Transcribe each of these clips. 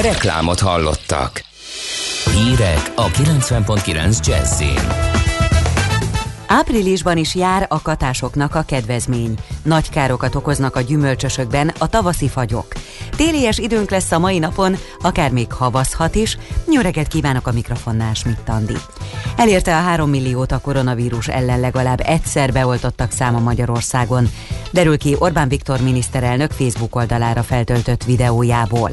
Reklámot hallottak. Hírek a 90.9 Jazzin. Áprilisban is jár a katásoknak a kedvezmény. Nagy károkat okoznak a gyümölcsösökben a tavaszi fagyok. Télies időnk lesz a mai napon, akár még havazhat is. Nyöreget kívánok a mikrofonnál, Schmidt Andi. Elérte a 3 milliót a koronavírus ellen legalább egyszer beoltottak száma Magyarországon. Derül ki Orbán Viktor miniszterelnök Facebook oldalára feltöltött videójából.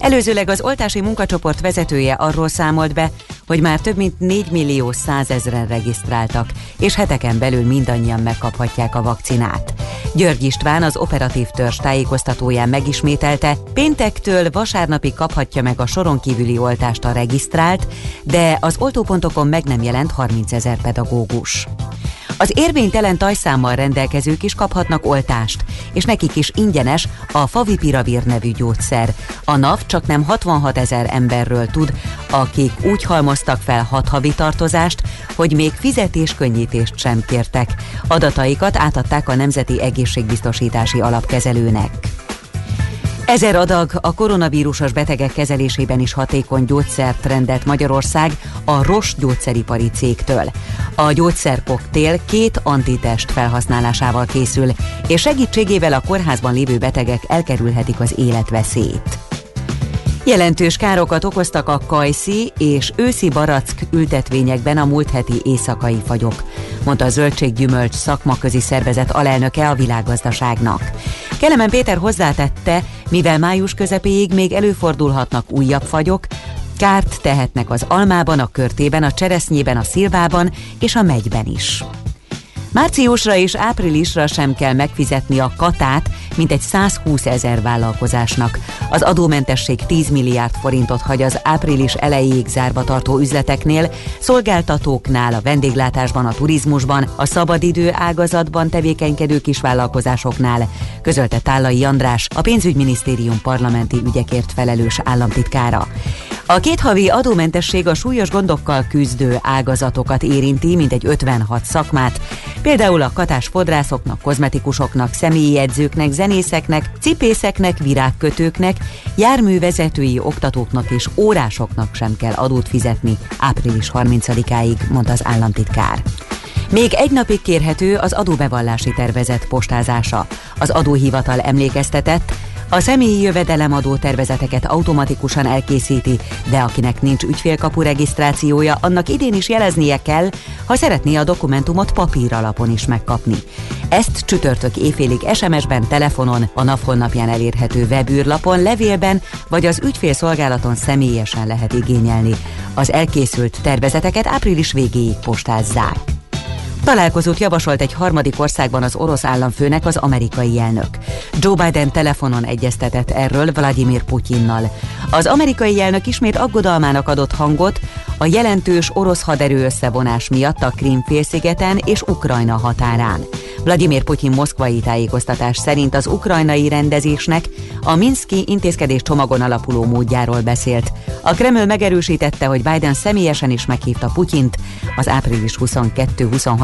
Előzőleg az oltási munkacsoport vezetője arról számolt be, hogy már több mint 4 millió 100 ezeren regisztráltak, és heteken belül mindannyian megkaphatják a vakcinát. György István az operatív törzs tájékoztatóján megismételte, péntektől vasárnapig kaphatja meg a soron kívüli oltást a regisztrált, de az oltópontokon meg nem jelent 30 ezer pedagógus. Az érvénytelen tajszámmal rendelkezők is kaphatnak oltást, és nekik is ingyenes a favipiravir nevű gyógyszer. A NAV csak nem 66 ezer emberről tud, akik úgy halmoztak fel hat havi tartozást, hogy még fizetés-könnyítést sem kértek. Adataikat átadták a Nemzeti Egészségbiztosítási Alapkezelőnek. Ezer adag a koronavírusos betegek kezelésében is hatékony gyógyszert rendelt Magyarország a Ross gyógyszeripari cégtől. A gyógyszerkoktél két antitest felhasználásával készül, és segítségével a kórházban lévő betegek elkerülhetik az életveszélyt. Jelentős károkat okoztak a kajszi és őszi barack ültetvényekben a múlt heti éjszakai fagyok, mondta a Zöldséggyümölcs szakmaközi szervezet alelnöke a világgazdaságnak. Kelemen Péter hozzátette, mivel május közepéig még előfordulhatnak újabb fagyok, kárt tehetnek az almában, a körtében, a cseresznyében, a szilvában és a megyben is. Márciusra és áprilisra sem kell megfizetni a katát, mint egy 120 ezer vállalkozásnak. Az adómentesség 10 milliárd forintot hagy az április elejéig zárva tartó üzleteknél, szolgáltatóknál, a vendéglátásban, a turizmusban, a szabadidő ágazatban tevékenykedő kisvállalkozásoknál, közölte Tállai András, a pénzügyminisztérium parlamenti ügyekért felelős államtitkára. A két havi adómentesség a súlyos gondokkal küzdő ágazatokat érinti, mint egy 56 szakmát, például a katás fodrászoknak, kozmetikusoknak, személyi edzőknek, zenészeknek, cipészeknek, virágkötőknek, járművezetői oktatóknak és órásoknak sem kell adót fizetni április 30-áig, mondta az államtitkár. Még egy napig kérhető az adóbevallási tervezet postázása. Az adóhivatal emlékeztetett, a személyi jövedelemadó tervezeteket automatikusan elkészíti, de akinek nincs ügyfélkapu regisztrációja, annak idén is jeleznie kell, ha szeretné a dokumentumot papír alapon is megkapni. Ezt csütörtök éjfélig SMS-ben, telefonon, a NAV honlapján elérhető webűrlapon, levélben vagy az ügyfélszolgálaton személyesen lehet igényelni. Az elkészült tervezeteket április végéig postázzák. Találkozót javasolt egy harmadik országban az orosz államfőnek az amerikai elnök. Joe Biden telefonon egyeztetett erről Vladimir Putyinnal. Az amerikai elnök ismét aggodalmának adott hangot a jelentős orosz haderő összevonás miatt a Krim-félszigeten és Ukrajna határán. Vladimir Putyin moszkvai tájékoztatás szerint az ukrajnai rendezésnek a Minszki intézkedés csomagon alapuló módjáról beszélt. A Kreml megerősítette, hogy Biden személyesen is meghívta Putyint az április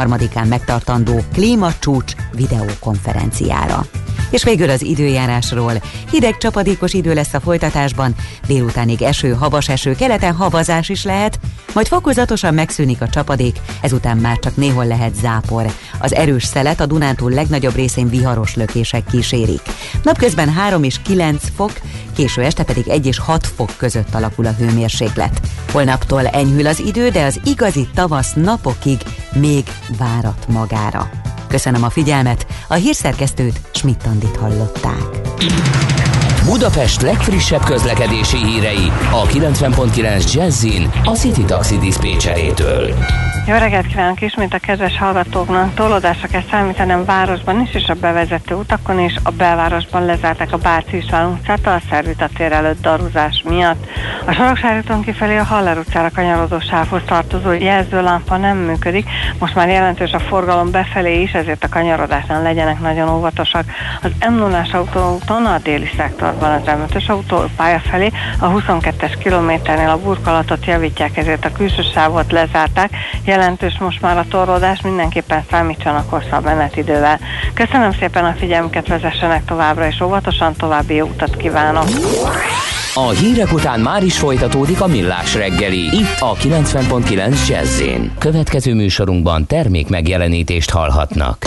22-23-án megtartandó klímacsúcs videokonferenciára. És végül az időjárásról. Hideg csapadékos idő lesz a folytatásban, délutánig eső, havas eső, keleten havazás is lehet, majd fokozatosan megszűnik a csapadék, ezután már csak néhol lehet zápor. Az erős szelet a Dunántúl legnagyobb részén viharos lökések kísérik. Napközben 3 és 9 fok, késő este pedig 1 és 6 fok között alakul a hőmérséklet. Holnaptól enyhül az idő, de az igazi tavasz napokig még várat magára. Köszönöm a figyelmet, a hírszerkesztőt Schmidt-Tandit hallották. Budapest legfrissebb közlekedési hírei a 90.9 Jazzin a City Taxi Dispécsejétől. Jó reggelt kívánok ismét a kedves hallgatóknak. Tolódásra kell számítanom városban is, és a bevezető utakon is. A belvárosban lezárták a Báci István utcát a Szervita tér előtt daruzás miatt. A Soroksári úton kifelé a Haller utcára kanyarodó sávhoz tartozó jelzőlámpa nem működik. Most már jelentős a forgalom befelé is, ezért a kanyarodásnál legyenek nagyon óvatosak. Az m 0 autóúton a déli szektorban az m autó pálya felé a 22-es kilométernél a burkolatot javítják, ezért a külső sávot lezárták jelentős most már a torlódás, mindenképpen számítsanak hosszabb menetidővel. Köszönöm szépen a figyelmüket, vezessenek továbbra, és óvatosan további jó utat kívánok! A hírek után már is folytatódik a millás reggeli. Itt a 90.9 jazz Következő műsorunkban termék megjelenítést hallhatnak.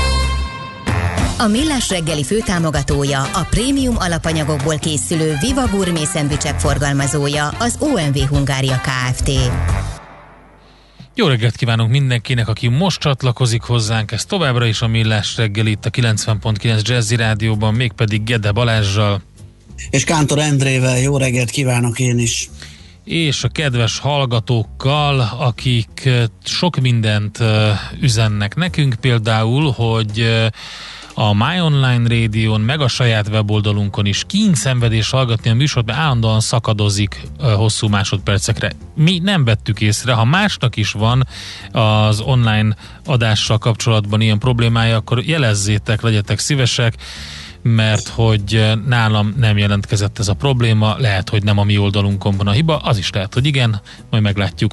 A Millás reggeli főtámogatója, a prémium alapanyagokból készülő Viva Gourmet szendvicsek forgalmazója, az OMV Hungária Kft. Jó reggelt kívánunk mindenkinek, aki most csatlakozik hozzánk. Ez továbbra is a Millás reggel itt a 90.9 Jazzy Rádióban, mégpedig Gede Balázsjal. És Kántor Endrével jó reggelt kívánok én is és a kedves hallgatókkal, akik sok mindent üzennek nekünk, például, hogy a My Online Rádión, meg a saját weboldalunkon is kínszenvedés hallgatni a műsort, mert állandóan szakadozik hosszú másodpercekre. Mi nem vettük észre, ha másnak is van az online adással kapcsolatban ilyen problémája, akkor jelezzétek, legyetek szívesek, mert hogy nálam nem jelentkezett ez a probléma, lehet, hogy nem a mi oldalunkon van a hiba, az is lehet, hogy igen, majd meglátjuk.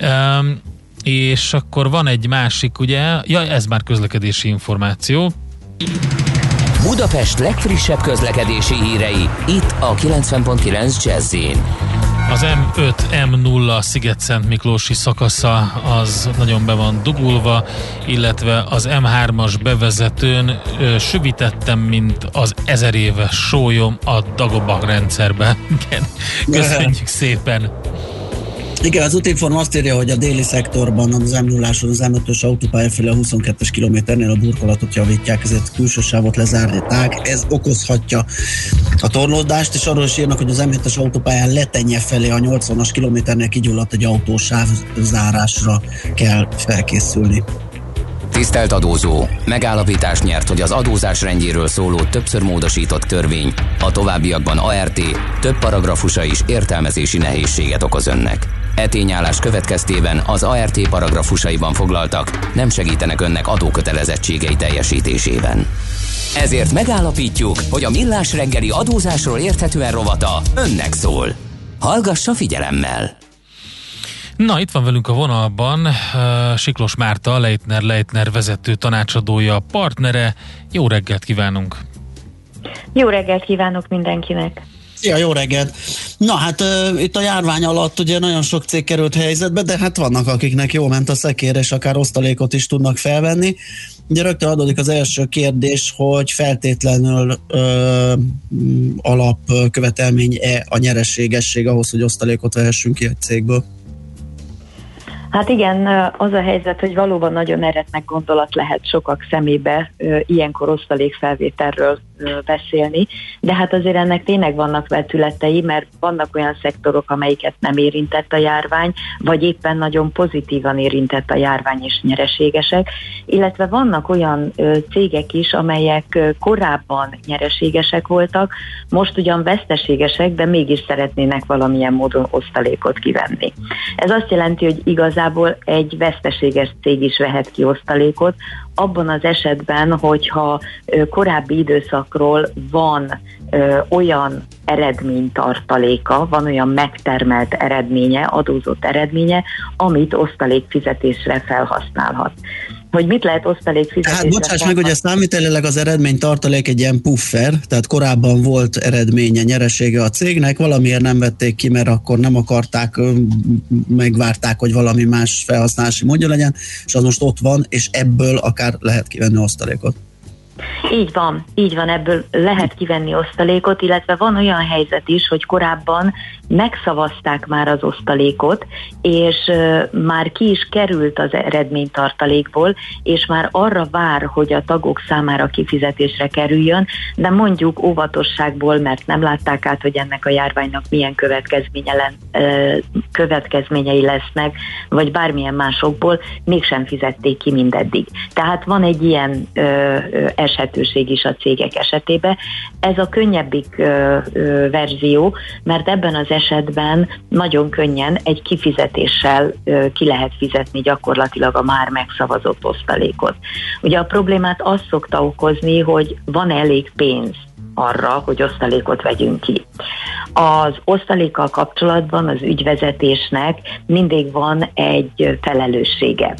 Um, és akkor van egy másik, ugye, ja, ez már közlekedési információ, Budapest legfrissebb közlekedési hírei, itt a 90.9 jazz az M5, M0 Sziget-Szent Miklósi szakasza az nagyon be van dugulva, illetve az M3-as bevezetőn ö, süvítettem, mint az ezer éves sólyom a Dagobah rendszerbe. Köszönjük szépen! Igen, az útinform azt írja, hogy a déli szektorban az m 0 az M5-ös autópálya felé a 22-es kilométernél a burkolatot javítják, ezért külső sávot lezárják. Ez okozhatja a torlódást, és arról is írnak, hogy az M7-es autópályán letenye felé a 80-as kilométernél kigyulladt egy autósáv zárásra kell felkészülni. Tisztelt adózó! Megállapítás nyert, hogy az adózás rendjéről szóló többször módosított törvény a továbbiakban ART több paragrafusa is értelmezési nehézséget okoz önnek. E tényállás következtében az ART paragrafusaiban foglaltak nem segítenek önnek adókötelezettségei teljesítésében. Ezért megállapítjuk, hogy a Millás reggeli adózásról érthetően rovata önnek szól. Hallgassa figyelemmel! Na, itt van velünk a vonalban uh, Siklos Márta, Leitner Leitner vezető tanácsadója, partnere. Jó reggelt kívánunk! Jó reggelt kívánok mindenkinek! Szia, jó reggelt! Na hát uh, itt a járvány alatt ugye nagyon sok cég került helyzetbe, de hát vannak akiknek jó ment a szekér, és akár osztalékot is tudnak felvenni. Ugye rögtön adódik az első kérdés, hogy feltétlenül ö, alapkövetelmény-e a nyereségesség ahhoz, hogy osztalékot vehessünk ki egy cégből? Hát igen, az a helyzet, hogy valóban nagyon eretnek gondolat lehet sokak szemébe ilyenkor osztalékfelvételről beszélni, de hát azért ennek tényleg vannak vetületei, mert vannak olyan szektorok, amelyiket nem érintett a járvány, vagy éppen nagyon pozitívan érintett a járvány és nyereségesek, illetve vannak olyan cégek is, amelyek korábban nyereségesek voltak, most ugyan veszteségesek, de mégis szeretnének valamilyen módon osztalékot kivenni. Ez azt jelenti, hogy igazából egy veszteséges cég is vehet ki osztalékot, abban az esetben, hogyha korábbi időszakról van olyan eredménytartaléka, van olyan megtermelt eredménye, adózott eredménye, amit osztalékfizetésre felhasználhat hogy mit lehet osztalékfizetésre. Hát bocsáss meg, hogy a számítelileg az eredmény tartalék egy ilyen puffer, tehát korábban volt eredménye, nyeresége a cégnek, valamiért nem vették ki, mert akkor nem akarták, megvárták, hogy valami más felhasználási módja legyen, és az most ott van, és ebből akár lehet kivenni osztalékot. Így van, így van, ebből lehet kivenni osztalékot, illetve van olyan helyzet is, hogy korábban megszavazták már az osztalékot, és már ki is került az eredménytartalékból, és már arra vár, hogy a tagok számára kifizetésre kerüljön, de mondjuk óvatosságból, mert nem látták át, hogy ennek a járványnak milyen következménye len, következményei lesznek, vagy bármilyen másokból, mégsem fizették ki mindeddig. Tehát van egy ilyen eshetőség is a cégek esetében. Ez a könnyebbik verzió, mert ebben az esetben nagyon könnyen egy kifizetéssel ki lehet fizetni gyakorlatilag a már megszavazott osztalékot. Ugye a problémát azt szokta okozni, hogy van elég pénz arra, hogy osztalékot vegyünk ki. Az osztalékkal kapcsolatban az ügyvezetésnek mindig van egy felelőssége.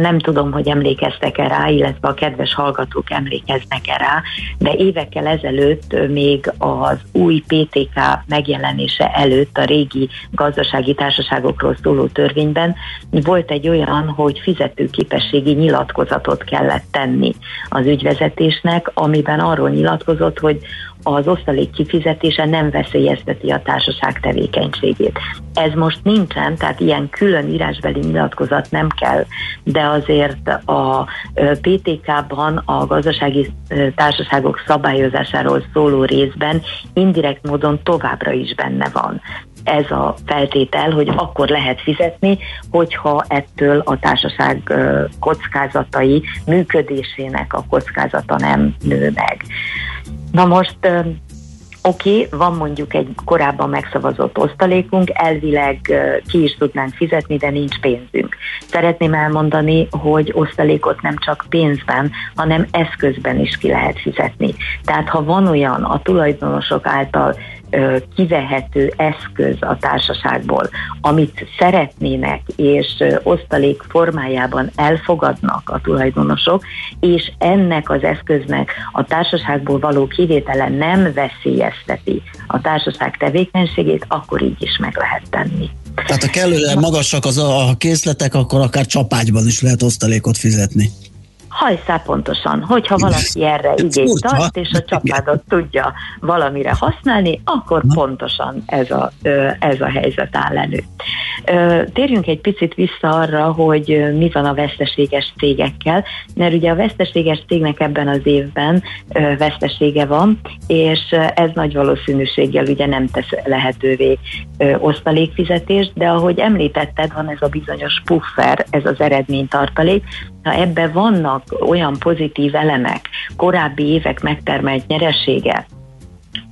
Nem tudom, hogy emlékeztek-e rá, illetve a kedves hallgatók emlékeznek-e rá, de évekkel ezelőtt még az új PTK megjelenése előtt a régi gazdasági társaságokról szóló törvényben volt egy olyan, hogy fizetőképességi nyilatkozatot kellett tenni az ügyvezetésnek, amiben arról nyilatkozott, hogy az osztalék kifizetése nem veszélyezteti a társaság tevékenységét. Ez most nincsen, tehát ilyen külön írásbeli nyilatkozat nem kell, de azért a PTK-ban a gazdasági társaságok szabályozásáról szóló részben indirekt módon továbbra is benne van ez a feltétel, hogy akkor lehet fizetni, hogyha ettől a társaság kockázatai, működésének a kockázata nem nő meg. Na most Oké, okay, van mondjuk egy korábban megszavazott osztalékunk, elvileg ki is tudnánk fizetni, de nincs pénzünk. Szeretném elmondani, hogy osztalékot nem csak pénzben, hanem eszközben is ki lehet fizetni. Tehát ha van olyan a tulajdonosok által kivehető eszköz a társaságból, amit szeretnének és osztalék formájában elfogadnak a tulajdonosok, és ennek az eszköznek a társaságból való kivétele nem veszélyezteti a társaság tevékenységét, akkor így is meg lehet tenni. Tehát ha kellően magasak az a készletek, akkor akár csapágyban is lehet osztalékot fizetni hajszá pontosan, hogyha valaki erre igényt tart, és a csapádat tudja valamire használni, akkor pontosan ez a, ez a helyzet áll elő. Térjünk egy picit vissza arra, hogy mi van a veszteséges cégekkel, mert ugye a veszteséges cégnek ebben az évben vesztesége van, és ez nagy valószínűséggel ugye nem tesz lehetővé osztalékfizetést, de ahogy említetted, van ez a bizonyos puffer, ez az eredménytartalék, ha ebben vannak olyan pozitív elemek, korábbi évek megtermelt nyeresége,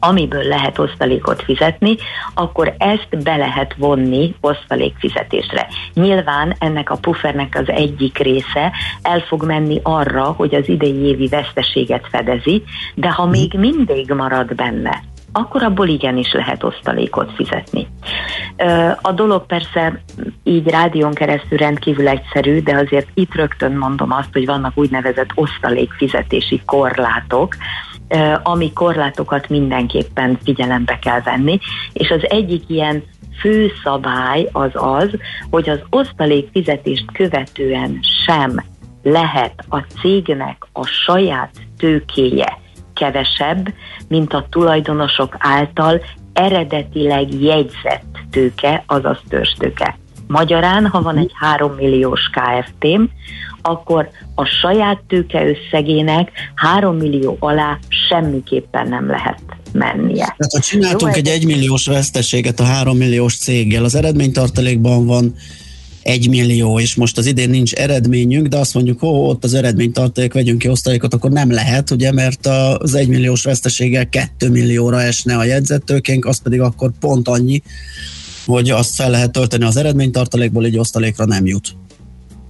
amiből lehet osztalékot fizetni, akkor ezt be lehet vonni osztalékfizetésre. Nyilván ennek a puffernek az egyik része el fog menni arra, hogy az idei évi veszteséget fedezi, de ha még mindig marad benne akkor abból igenis lehet osztalékot fizetni. A dolog persze így rádión keresztül rendkívül egyszerű, de azért itt rögtön mondom azt, hogy vannak úgynevezett osztalékfizetési korlátok, ami korlátokat mindenképpen figyelembe kell venni, és az egyik ilyen fő szabály az az, hogy az osztalék fizetést követően sem lehet a cégnek a saját tőkéje kevesebb, mint a tulajdonosok által eredetileg jegyzett tőke, azaz törstőke. Magyarán, ha van egy 3 milliós KFT-m, akkor a saját tőke összegének 3 millió alá semmiképpen nem lehet mennie. Tehát ha csináltunk Jó, egy 1 milliós veszteséget a 3 milliós céggel, az eredménytartalékban van egy millió, és most az idén nincs eredményünk, de azt mondjuk, hogy ott az eredménytartalék, vegyünk ki osztalékot, akkor nem lehet, ugye, mert az egy milliós veszteséggel 2 millióra esne a jegyzettőkénk, az pedig akkor pont annyi, hogy azt fel lehet tölteni az eredménytartalékból, így osztalékra nem jut.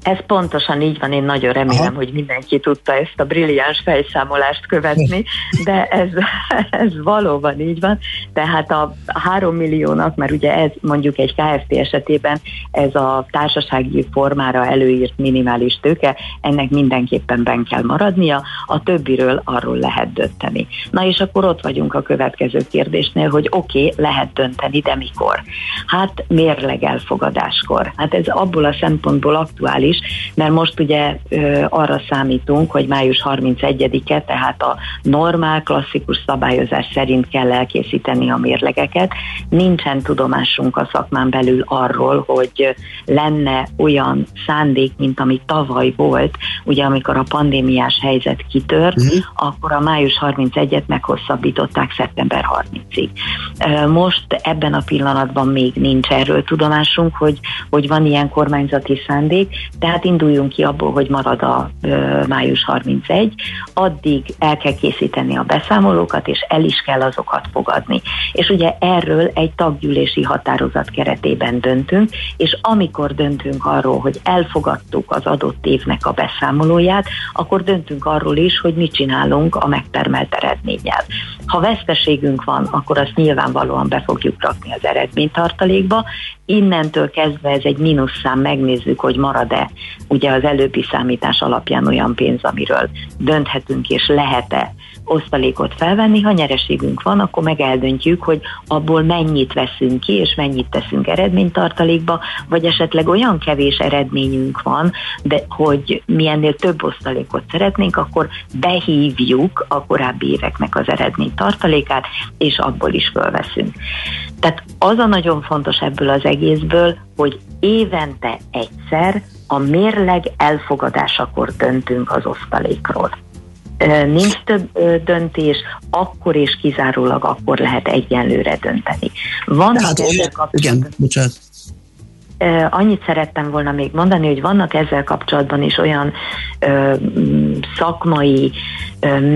Ez pontosan így van, én nagyon remélem, Aha. hogy mindenki tudta ezt a brilliáns fejszámolást követni, de ez, ez valóban így van. Tehát a három milliónak, mert ugye ez mondjuk egy KFT esetében ez a társasági formára előírt minimális tőke, ennek mindenképpen ben kell maradnia, a többiről arról lehet dönteni. Na és akkor ott vagyunk a következő kérdésnél, hogy oké, okay, lehet dönteni, de mikor? Hát mérleg elfogadáskor. Hát ez abból a szempontból aktuális, mert most ugye arra számítunk, hogy május 31-e, tehát a normál, klasszikus szabályozás szerint kell elkészíteni a mérlegeket. Nincsen tudomásunk a szakmán belül arról, hogy lenne olyan szándék, mint ami tavaly volt, ugye amikor a pandémiás helyzet kitört, mm. akkor a május 31-et meghosszabbították szeptember 30-ig. Most ebben a pillanatban még nincs erről tudomásunk, hogy, hogy van ilyen kormányzati szándék, tehát induljunk ki abból, hogy marad a ö, május 31, addig el kell készíteni a beszámolókat, és el is kell azokat fogadni. És ugye erről egy taggyűlési határozat keretében döntünk, és amikor döntünk arról, hogy elfogadtuk az adott évnek a beszámolóját, akkor döntünk arról is, hogy mit csinálunk a megtermelt eredménnyel. Ha veszteségünk van, akkor azt nyilvánvalóan be fogjuk rakni az eredménytartalékba, innentől kezdve ez egy mínuszszám, megnézzük, hogy marad-e ugye az előbbi számítás alapján olyan pénz, amiről dönthetünk és lehet-e osztalékot felvenni, ha nyereségünk van, akkor meg eldöntjük, hogy abból mennyit veszünk ki, és mennyit teszünk eredménytartalékba, vagy esetleg olyan kevés eredményünk van, de hogy mi ennél több osztalékot szeretnénk, akkor behívjuk a korábbi éveknek az eredménytartalékát, és abból is fölveszünk. Tehát az a nagyon fontos ebből az egészből, hogy évente egyszer a mérleg elfogadásakor döntünk az osztalékról. Nincs több döntés, akkor és kizárólag akkor lehet egyenlőre dönteni. Van hát, olyan, igen, bocsánat Annyit szerettem volna még mondani, hogy vannak ezzel kapcsolatban is olyan ö, szakmai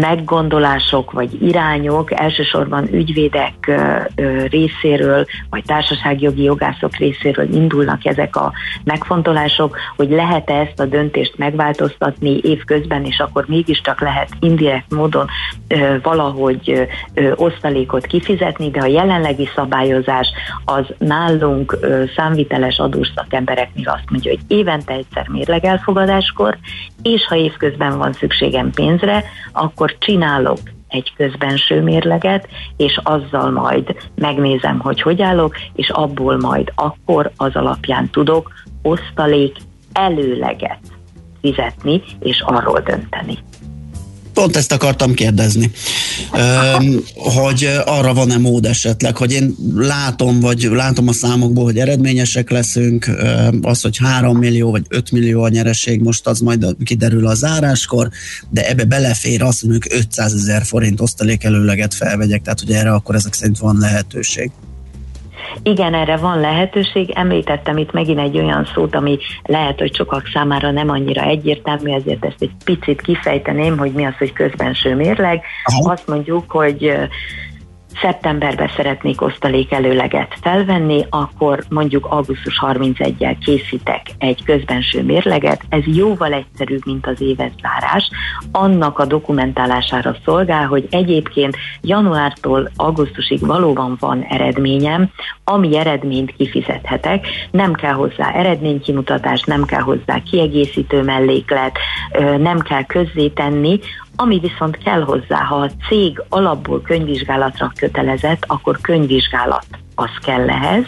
meggondolások vagy irányok, elsősorban ügyvédek részéről, vagy társaságjogi jogászok részéről indulnak ezek a megfontolások, hogy lehet-e ezt a döntést megváltoztatni évközben, és akkor mégiscsak lehet indirekt módon valahogy osztalékot kifizetni, de a jelenlegi szabályozás az nálunk számviteles adós szakembereknél azt mondja, hogy évente egyszer mérlegelfogadáskor, és ha évközben van szükségem pénzre, akkor csinálok egy közbenső mérleget, és azzal majd megnézem, hogy hogy állok, és abból majd akkor az alapján tudok osztalék előleget fizetni, és arról dönteni. Pont ezt akartam kérdezni, hogy arra van-e mód esetleg, hogy én látom, vagy látom a számokból, hogy eredményesek leszünk, az, hogy 3 millió vagy 5 millió a nyereség, most az majd kiderül a záráskor, de ebbe belefér az, hogy mondjuk 500 ezer forint osztalék előleget felvegyek, tehát hogy erre akkor ezek szerint van lehetőség. Igen, erre van lehetőség. Említettem itt megint egy olyan szót, ami lehet, hogy sokak számára nem annyira egyértelmű, ezért ezt egy picit kifejteném, hogy mi az, hogy közbenső mérleg. Aha. Azt mondjuk, hogy szeptemberben szeretnék osztalék előleget felvenni, akkor mondjuk augusztus 31-jel készítek egy közbenső mérleget, ez jóval egyszerűbb, mint az éves zárás, annak a dokumentálására szolgál, hogy egyébként januártól augusztusig valóban van eredményem, ami eredményt kifizethetek, nem kell hozzá eredménykimutatás, nem kell hozzá kiegészítő melléklet, nem kell közzétenni, ami viszont kell hozzá, ha a cég alapból könyvvizsgálatra kötelezett, akkor könyvvizsgálat az kell ehhez,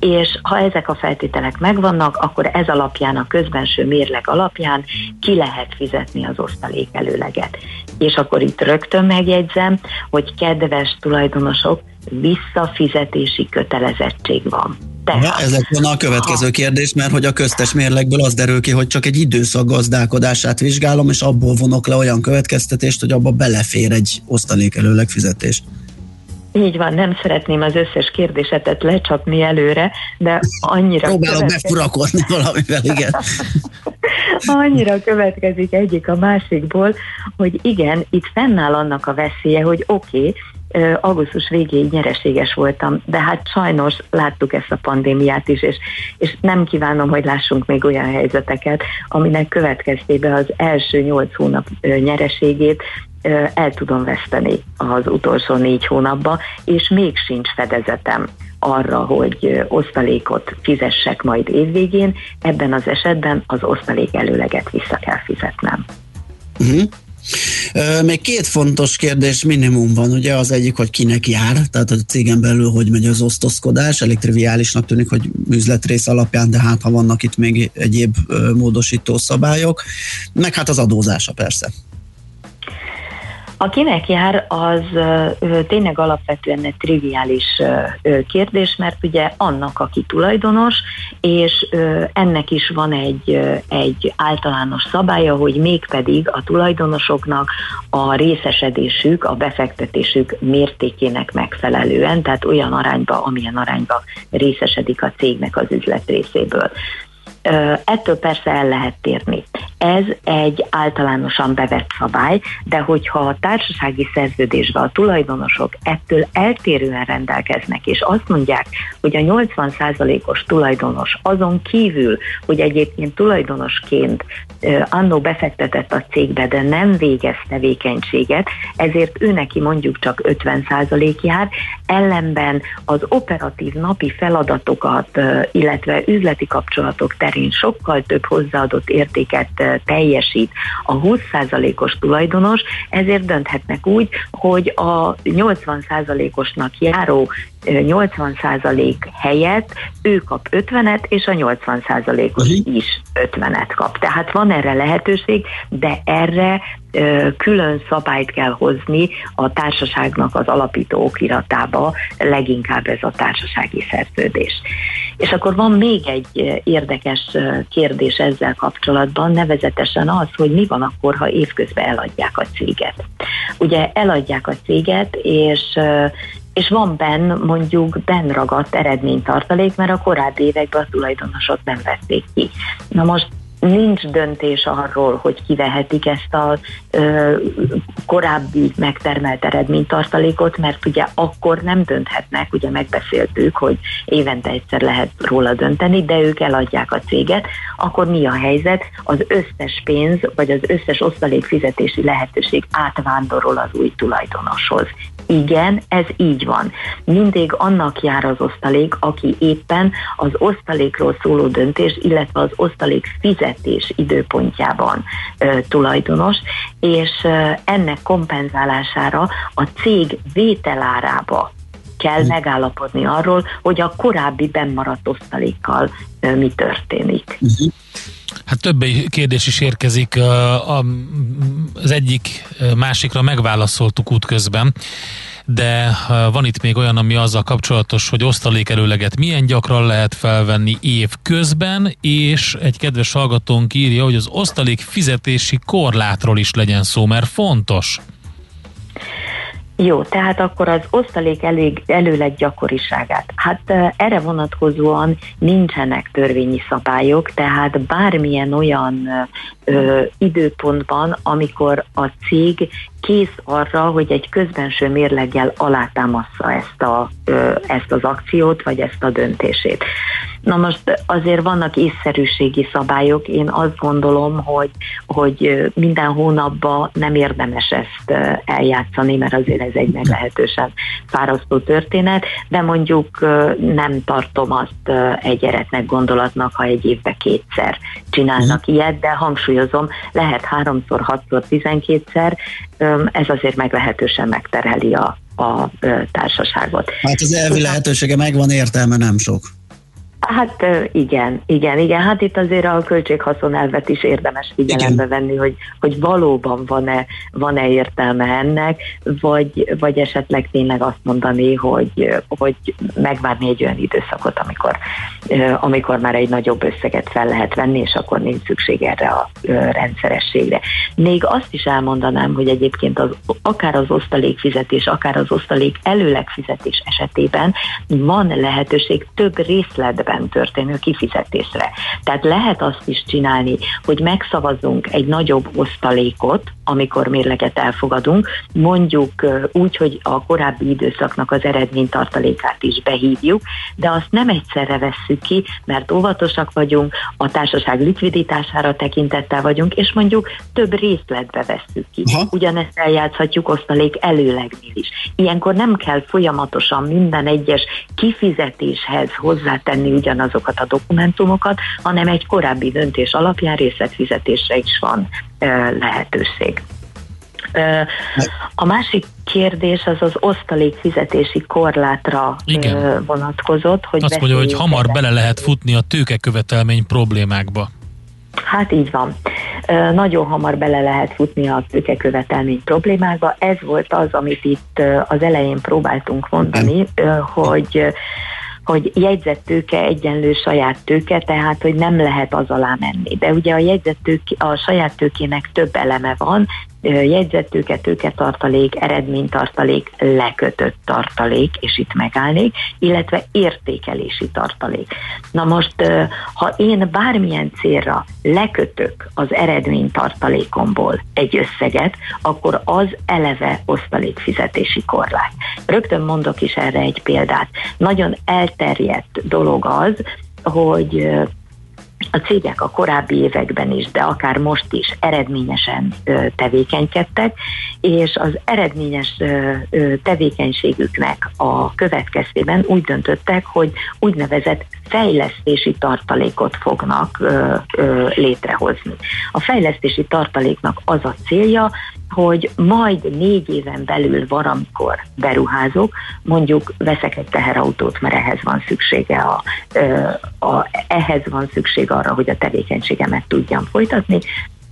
és ha ezek a feltételek megvannak, akkor ez alapján, a közbenső mérleg alapján ki lehet fizetni az osztalék előleget. És akkor itt rögtön megjegyzem, hogy kedves tulajdonosok, visszafizetési kötelezettség van. Tehát, Na, ezek van a következő ha. kérdés, mert hogy a köztes mérlegből az derül ki, hogy csak egy időszak gazdálkodását vizsgálom, és abból vonok le olyan következtetést, hogy abba belefér egy osztalék előleg fizetés. Így van, nem szeretném az összes kérdésetet lecsapni előre, de annyira... Következik... befurakodni valamivel, igen. annyira következik egyik a másikból, hogy igen, itt fennáll annak a veszélye, hogy oké, okay, augusztus végéig nyereséges voltam, de hát sajnos láttuk ezt a pandémiát is, és, és nem kívánom, hogy lássunk még olyan helyzeteket, aminek következtében az első nyolc hónap nyereségét el tudom veszteni az utolsó négy hónapba, és még sincs fedezetem arra, hogy osztalékot fizessek majd évvégén, ebben az esetben az osztalék előleget vissza kell fizetnem. Uh-huh. Még két fontos kérdés minimum van, ugye az egyik, hogy kinek jár, tehát a cégen belül hogy megy az osztozkodás, elég triviálisnak tűnik, hogy üzletrész alapján, de hát ha vannak itt még egyéb módosító szabályok, meg hát az adózása persze. Akinek jár, az tényleg alapvetően egy triviális kérdés, mert ugye annak, aki tulajdonos, és ennek is van egy, egy általános szabálya, hogy mégpedig a tulajdonosoknak a részesedésük, a befektetésük mértékének megfelelően, tehát olyan arányba, amilyen arányba részesedik a cégnek az üzlet részéből. Ettől persze el lehet térni. Ez egy általánosan bevett szabály, de hogyha a társasági szerződésben a tulajdonosok ettől eltérően rendelkeznek, és azt mondják, hogy a 80%-os tulajdonos azon kívül, hogy egyébként tulajdonosként annó befektetett a cégbe, de nem végez tevékenységet, ezért ő neki mondjuk csak 50% jár, ellenben az operatív napi feladatokat, illetve üzleti kapcsolatok terén sokkal több hozzáadott értéket teljesít a 20%-os tulajdonos, ezért dönthetnek úgy, hogy a 80%-osnak járó 80% helyett ő kap 50-et, és a 80%-os uh-huh. is 50-et kap. Tehát van erre lehetőség, de erre külön szabályt kell hozni a társaságnak az alapító okiratába, leginkább ez a társasági szerződés. És akkor van még egy érdekes kérdés ezzel kapcsolatban, nevezetesen az, hogy mi van akkor, ha évközben eladják a céget. Ugye eladják a céget, és és van benn mondjuk benn ragadt eredménytartalék, mert a korábbi években a tulajdonosok nem vették ki. Na most nincs döntés arról, hogy kivehetik ezt a ö, korábbi megtermelt eredménytartalékot, mert ugye akkor nem dönthetnek, ugye megbeszéltük, hogy évente egyszer lehet róla dönteni, de ők eladják a céget, akkor mi a helyzet? Az összes pénz, vagy az összes osztalék fizetési lehetőség átvándorol az új tulajdonoshoz. Igen, ez így van. Mindig annak jár az osztalék, aki éppen az osztalékról szóló döntés, illetve az osztalék fizetés időpontjában ö, tulajdonos, és ö, ennek kompenzálására a cég vételárába kell hm. megállapodni arról, hogy a korábbi bennmaradt osztalékkal ö, mi történik. Uh-huh. Hát több kérdés is érkezik. Az egyik másikra megválaszoltuk útközben, de van itt még olyan, ami azzal kapcsolatos, hogy osztalékelőleget milyen gyakran lehet felvenni év közben, és egy kedves hallgatónk írja, hogy az osztalék fizetési korlátról is legyen szó, mert fontos. Jó, tehát akkor az osztalék elég, előleg gyakoriságát. Hát erre vonatkozóan nincsenek törvényi szabályok, tehát bármilyen olyan ö, időpontban, amikor a cég kész arra, hogy egy közbenső mérleggel alátámassza ezt, a, ezt az akciót, vagy ezt a döntését. Na most azért vannak észszerűségi szabályok. Én azt gondolom, hogy, hogy minden hónapban nem érdemes ezt eljátszani, mert azért ez egy meglehetősen fárasztó történet, de mondjuk nem tartom azt egy eretnek gondolatnak, ha egy évbe kétszer csinálnak uh-huh. ilyet, de hangsúlyozom, lehet háromszor, hatszor, tizenkétszer, ez azért meglehetősen megterheli a, a társaságot. Hát az elvi lehetősége megvan, értelme nem sok. Hát igen, igen, igen. Hát itt azért a költséghaszon elvet is érdemes figyelembe venni, hogy, hogy valóban van-e, van-e értelme ennek, vagy, vagy esetleg tényleg azt mondani, hogy, hogy megvárni egy olyan időszakot, amikor, amikor már egy nagyobb összeget fel lehet venni, és akkor nincs szükség erre a rendszerességre. Még azt is elmondanám, hogy egyébként az, akár az osztalékfizetés, akár az osztalék előlegfizetés esetében van lehetőség több részletben évben történő kifizetésre. Tehát lehet azt is csinálni, hogy megszavazunk egy nagyobb osztalékot, amikor mérleget elfogadunk, mondjuk úgy, hogy a korábbi időszaknak az eredménytartalékát is behívjuk, de azt nem egyszerre vesszük ki, mert óvatosak vagyunk, a társaság likviditására tekintettel vagyunk, és mondjuk több részletbe vesszük ki. Aha. Ugyanezt eljátszhatjuk osztalék előlegnél is. Ilyenkor nem kell folyamatosan minden egyes kifizetéshez hozzátenni ugyanazokat a dokumentumokat, hanem egy korábbi döntés alapján részletfizetésre is van lehetőség. A másik kérdés az az osztalék fizetési korlátra Igen. vonatkozott. Hogy Azt mondja, hogy hamar bele lehet futni a tőkekövetelmény problémákba. Hát így van. Nagyon hamar bele lehet futni a tőkekövetelmény problémákba. Ez volt az, amit itt az elején próbáltunk mondani, hogy hogy jegyzett tőke egyenlő saját tőke, tehát hogy nem lehet az alá menni. De ugye a jegyzett tőke, a saját tőkének több eleme van, jegyzettőke, tőketartalék, eredménytartalék, lekötött tartalék, és itt megállnék, illetve értékelési tartalék. Na most, ha én bármilyen célra lekötök az eredménytartalékomból egy összeget, akkor az eleve osztalékfizetési korlát. Rögtön mondok is erre egy példát. Nagyon elterjedt dolog az, hogy a cégek a korábbi években is, de akár most is eredményesen tevékenykedtek, és az eredményes tevékenységüknek a következtében úgy döntöttek, hogy úgynevezett fejlesztési tartalékot fognak létrehozni. A fejlesztési tartaléknak az a célja, hogy majd négy éven belül valamikor beruházok, mondjuk veszek egy teherautót, mert ehhez van szüksége a, a, ehhez van szükség arra, hogy a tevékenységemet tudjam folytatni,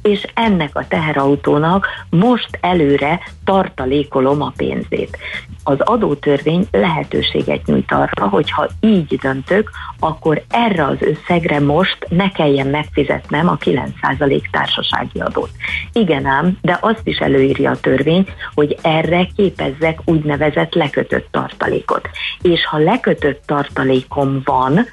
és ennek a teherautónak most előre tartalékolom a pénzét. Az adótörvény lehetőséget nyújt arra, hogy ha így döntök, akkor erre az összegre most ne kelljen megfizetnem a 9% társasági adót. Igen ám, de azt is előírja a törvény, hogy erre képezzek úgynevezett lekötött tartalékot. És ha lekötött tartalékom van,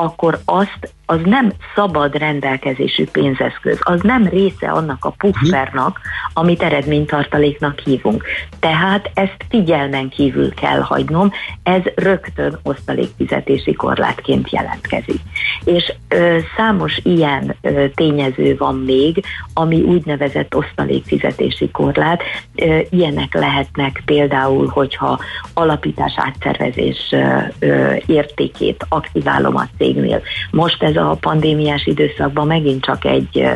akkor azt az nem szabad rendelkezésű pénzeszköz, az nem része annak a puffernak, amit eredménytartaléknak hívunk. Tehát ezt figyelmen kívül kell hagynom, ez rögtön osztalékfizetési korlátként jelentkezik. És ö, számos ilyen ö, tényező van még, ami úgynevezett osztalékfizetési korlát. Ö, ilyenek lehetnek például, hogyha alapítás átszervezés ö, ö, értékét aktiválom a cégnél. Most ez a pandémiás időszakban megint csak egy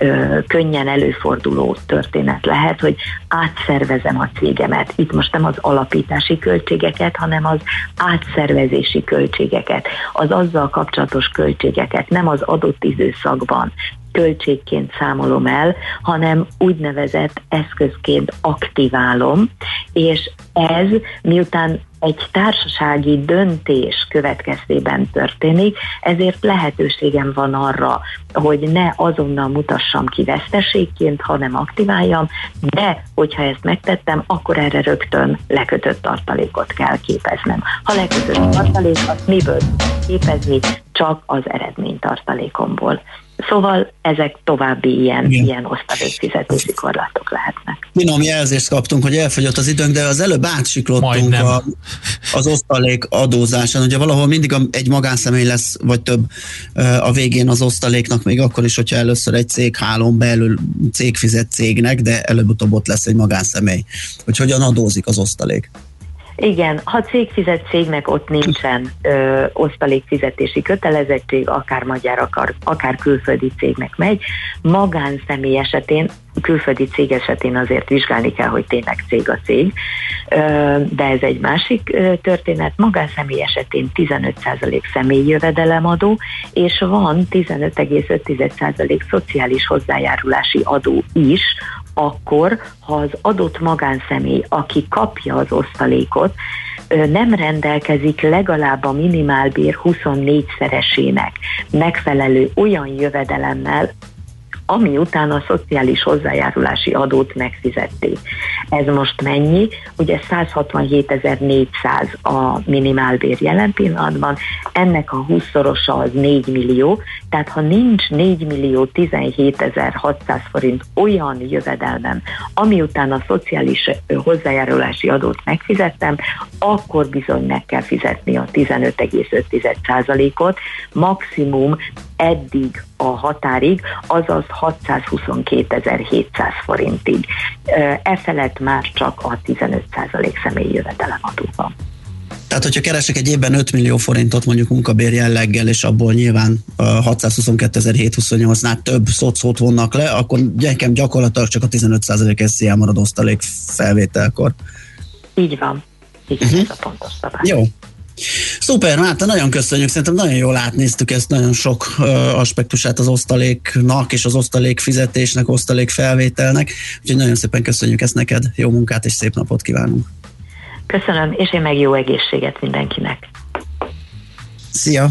ö, könnyen előforduló történet lehet, hogy átszervezem a cégemet. Itt most nem az alapítási költségeket, hanem az átszervezési költségeket, az azzal kapcsolatos költségeket, nem az adott időszakban költségként számolom el, hanem úgynevezett eszközként aktiválom, és ez miután egy társasági döntés következtében történik, ezért lehetőségem van arra, hogy ne azonnal mutassam ki veszteségként, hanem aktiváljam, de hogyha ezt megtettem, akkor erre rögtön lekötött tartalékot kell képeznem. Ha lekötött tartalék, azt miből képezni? Csak az eredménytartalékomból. Szóval ezek további ilyen, Igen. ilyen osztalékfizetési korlátok lehetnek. Finom jelzést kaptunk, hogy elfogyott az időnk, de az előbb átsiklottunk a, az osztalék adózásán. Ugye valahol mindig egy magánszemély lesz, vagy több a végén az osztaléknak, még akkor is, hogyha először egy cég hálón belül cég fizet cégnek, de előbb-utóbb ott lesz egy magánszemély. Hogy hogyan adózik az osztalék? Igen, ha cég fizet cégnek, ott nincsen ö, osztalékfizetési kötelezettség, akár magyar, akár, akár külföldi cégnek megy. Magánszemély esetén, külföldi cég esetén azért vizsgálni kell, hogy tényleg cég a cég, ö, de ez egy másik ö, történet. Magánszemély esetén 15% személyi jövedelemadó, és van 15,5% szociális hozzájárulási adó is, akkor, ha az adott magánszemély, aki kapja az osztalékot, nem rendelkezik legalább a minimálbér 24-szeresének megfelelő olyan jövedelemmel, ami után a szociális hozzájárulási adót megfizették. Ez most mennyi? Ugye 167.400 a minimálbér jelen pillanatban, ennek a 20-szorosa az 4 millió, tehát ha nincs 4 millió 17.600 forint olyan jövedelmem, ami után a szociális hozzájárulási adót megfizettem, akkor bizony meg kell fizetni a 15,5%-ot, maximum eddig a határig, azaz 622.700 forintig. E felett már csak a 15% személyi jövedelemadó van. Tehát, hogyha keresek egy évben 5 millió forintot mondjuk munkabér jelleggel, és abból nyilván 622.728-nál több szocót vonnak le, akkor nekem gyakorlatilag csak a 15% SZIA marad osztalék felvételkor. Így van. Így uh-huh. ez a pontos szabály. Jó. Szuper, Márta, nagyon köszönjük, szerintem nagyon jól átnéztük ezt, nagyon sok uh, aspektusát az osztaléknak és az osztalék fizetésnek, osztalék felvételnek, úgyhogy nagyon szépen köszönjük ezt neked, jó munkát és szép napot kívánunk! Köszönöm, és én meg jó egészséget mindenkinek! Szia!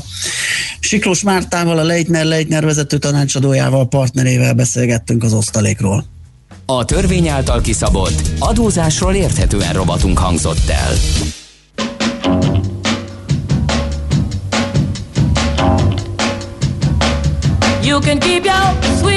Siklós Mártával, a Leitner Leitner vezető tanácsadójával, partnerével beszélgettünk az osztalékról. A törvény által kiszabott adózásról érthetően robotunk hangzott el. You can keep your sweet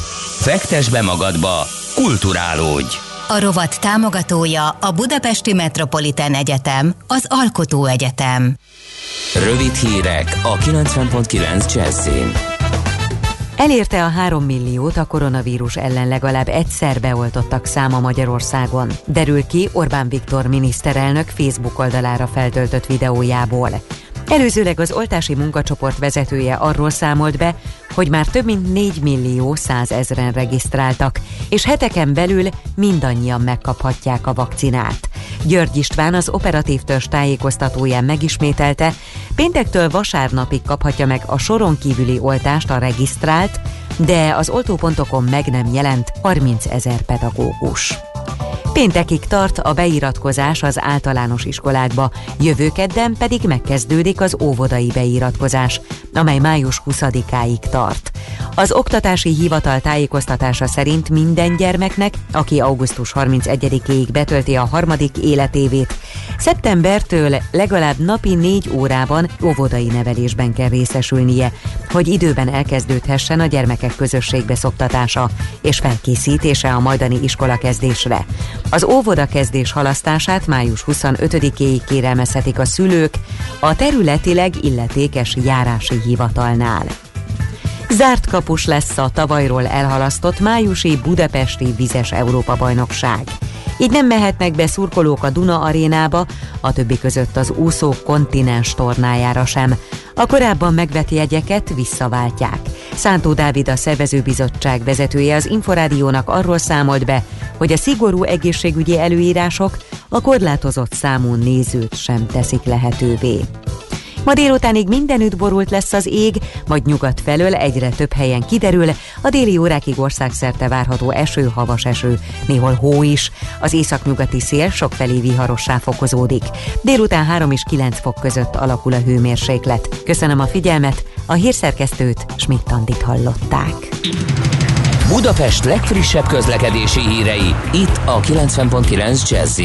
Fektes be magadba, kulturálódj! A rovat támogatója a Budapesti Metropolitán Egyetem, az Alkotó Egyetem. Rövid hírek a 90.9 Jazzin. Elérte a 3 milliót a koronavírus ellen legalább egyszer beoltottak száma Magyarországon. Derül ki Orbán Viktor miniszterelnök Facebook oldalára feltöltött videójából. Előzőleg az oltási munkacsoport vezetője arról számolt be, hogy már több mint 4 millió 100 ezeren regisztráltak, és heteken belül mindannyian megkaphatják a vakcinát. György István az operatív törzs tájékoztatóján megismételte, péntektől vasárnapig kaphatja meg a soron kívüli oltást a regisztrált, de az oltópontokon meg nem jelent 30 ezer pedagógus. Péntekig tart a beiratkozás az általános iskolákba, jövő kedden pedig megkezdődik az óvodai beiratkozás, amely május 20-áig tart. Az oktatási hivatal tájékoztatása szerint minden gyermeknek, aki augusztus 31-ig betölti a harmadik életévét, szeptembertől legalább napi négy órában óvodai nevelésben kell részesülnie, hogy időben elkezdődhessen a gyermekek közösségbe szoktatása és felkészítése a majdani iskola kezdésre. Az óvoda kezdés halasztását május 25-éig kérelmezhetik a szülők a területileg illetékes járási hivatalnál. Zárt kapus lesz a tavalyról elhalasztott májusi budapesti vizes Európa-bajnokság. Így nem mehetnek be szurkolók a Duna arénába, a többi között az úszók kontinens tornájára sem. A korábban megvett jegyeket visszaváltják. Szántó Dávid a szervezőbizottság vezetője az Inforádiónak arról számolt be, hogy a szigorú egészségügyi előírások a korlátozott számú nézőt sem teszik lehetővé. Ma délutánig mindenütt borult lesz az ég, majd nyugat felől egyre több helyen kiderül, a déli órákig országszerte várható eső, havas eső, néhol hó is. Az északnyugati szél sokfelé viharossá fokozódik. Délután 3 és 9 fok között alakul a hőmérséklet. Köszönöm a figyelmet, a hírszerkesztőt Schmidt-Tandit hallották. Budapest legfrissebb közlekedési hírei, itt a 90.9 jazz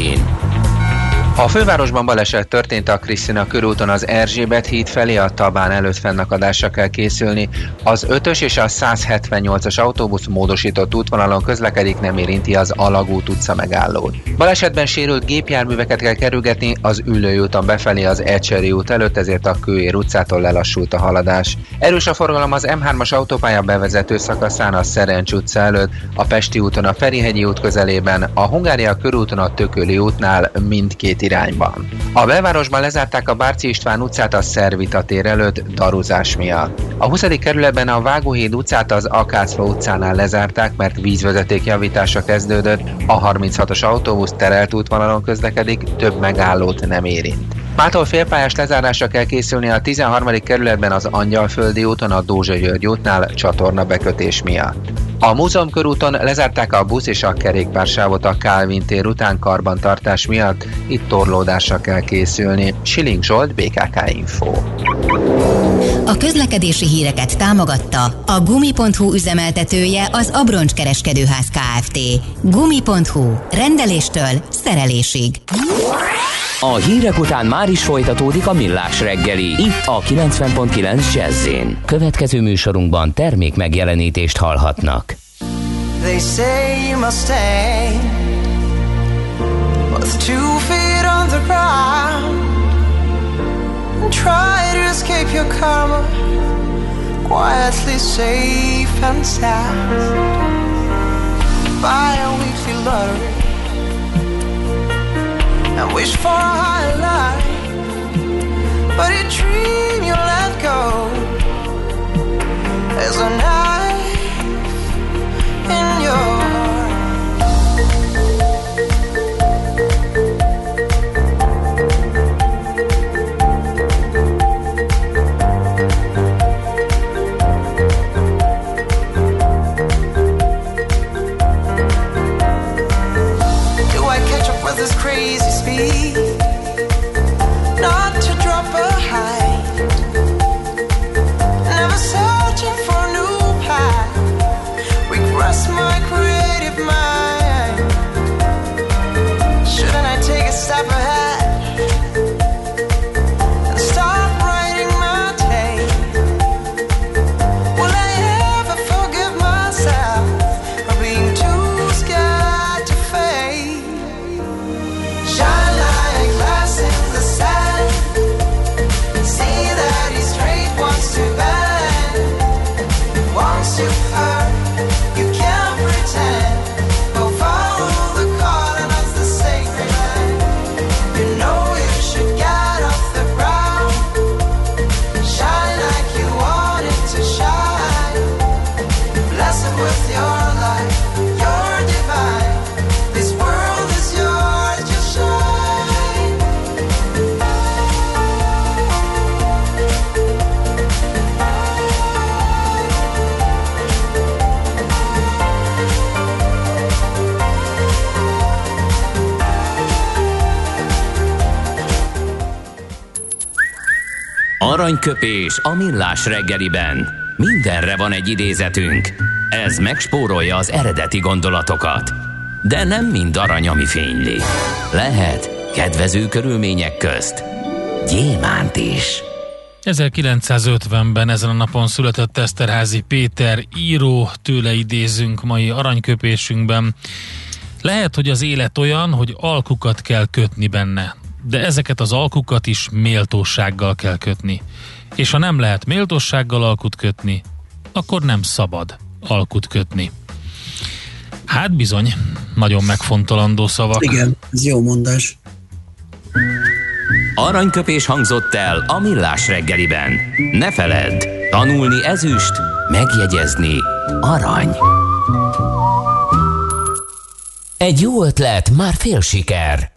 a fővárosban baleset történt a Krisztina körúton az Erzsébet híd felé, a Tabán előtt fennakadásra kell készülni. Az 5-ös és a 178-as autóbusz módosított útvonalon közlekedik, nem érinti az Alagút utca megállót. Balesetben sérült gépjárműveket kell kerülgetni az Ülői úton befelé az Ecseri út előtt, ezért a Kőér utcától lelassult a haladás. Erős a forgalom az M3-as autópálya bevezető szakaszán a Szerencs utca előtt, a Pesti úton a Ferihegyi út közelében, a Hungária körúton a Tököli útnál mindkét irányban. A belvárosban lezárták a Bárci István utcát a Szervita tér előtt daruzás miatt. A 20. kerületben a Vágóhíd utcát az Akácfa utcánál lezárták, mert vízvezeték javítása kezdődött, a 36-os autóbusz terelt útvonalon közlekedik, több megállót nem érint. Mától félpályás lezárásra kell készülni a 13. kerületben az Angyalföldi úton a Dózsa György útnál csatorna bekötés miatt. A múzeum körúton lezárták a busz és a kerékpársávot a Kálvin tér után karbantartás miatt, itt torlódásra kell készülni. Siling Zsolt, BKK Info. A közlekedési híreket támogatta a Gumi.hu üzemeltetője az Abroncs Kereskedőház Kft. Gumi.hu. Rendeléstől szerelésig. A hírek után már is folytatódik a millás reggeli, itt a 90.9 jazz Következő műsorunkban termék megjelenítést hallhatnak. They say you must stay With two feet on the ground And try to escape your karma Quietly safe and sound. Buy a weekly lottery and wish for a higher life. But a dream you let go is a knife in your Aranyköpés a millás reggeliben. Mindenre van egy idézetünk. Ez megspórolja az eredeti gondolatokat. De nem mind arany, ami fényli. Lehet kedvező körülmények közt gyémánt is. 1950-ben ezen a napon született Eszterházi Péter író, tőle idézünk mai aranyköpésünkben. Lehet, hogy az élet olyan, hogy alkukat kell kötni benne, de ezeket az alkukat is méltósággal kell kötni. És ha nem lehet méltósággal alkut kötni, akkor nem szabad alkut kötni. Hát bizony, nagyon megfontolandó szavak. Igen, ez jó mondás. Aranyköpés hangzott el a millás reggeliben. Ne feledd, tanulni ezüst, megjegyezni arany. Egy jó ötlet, már fél siker.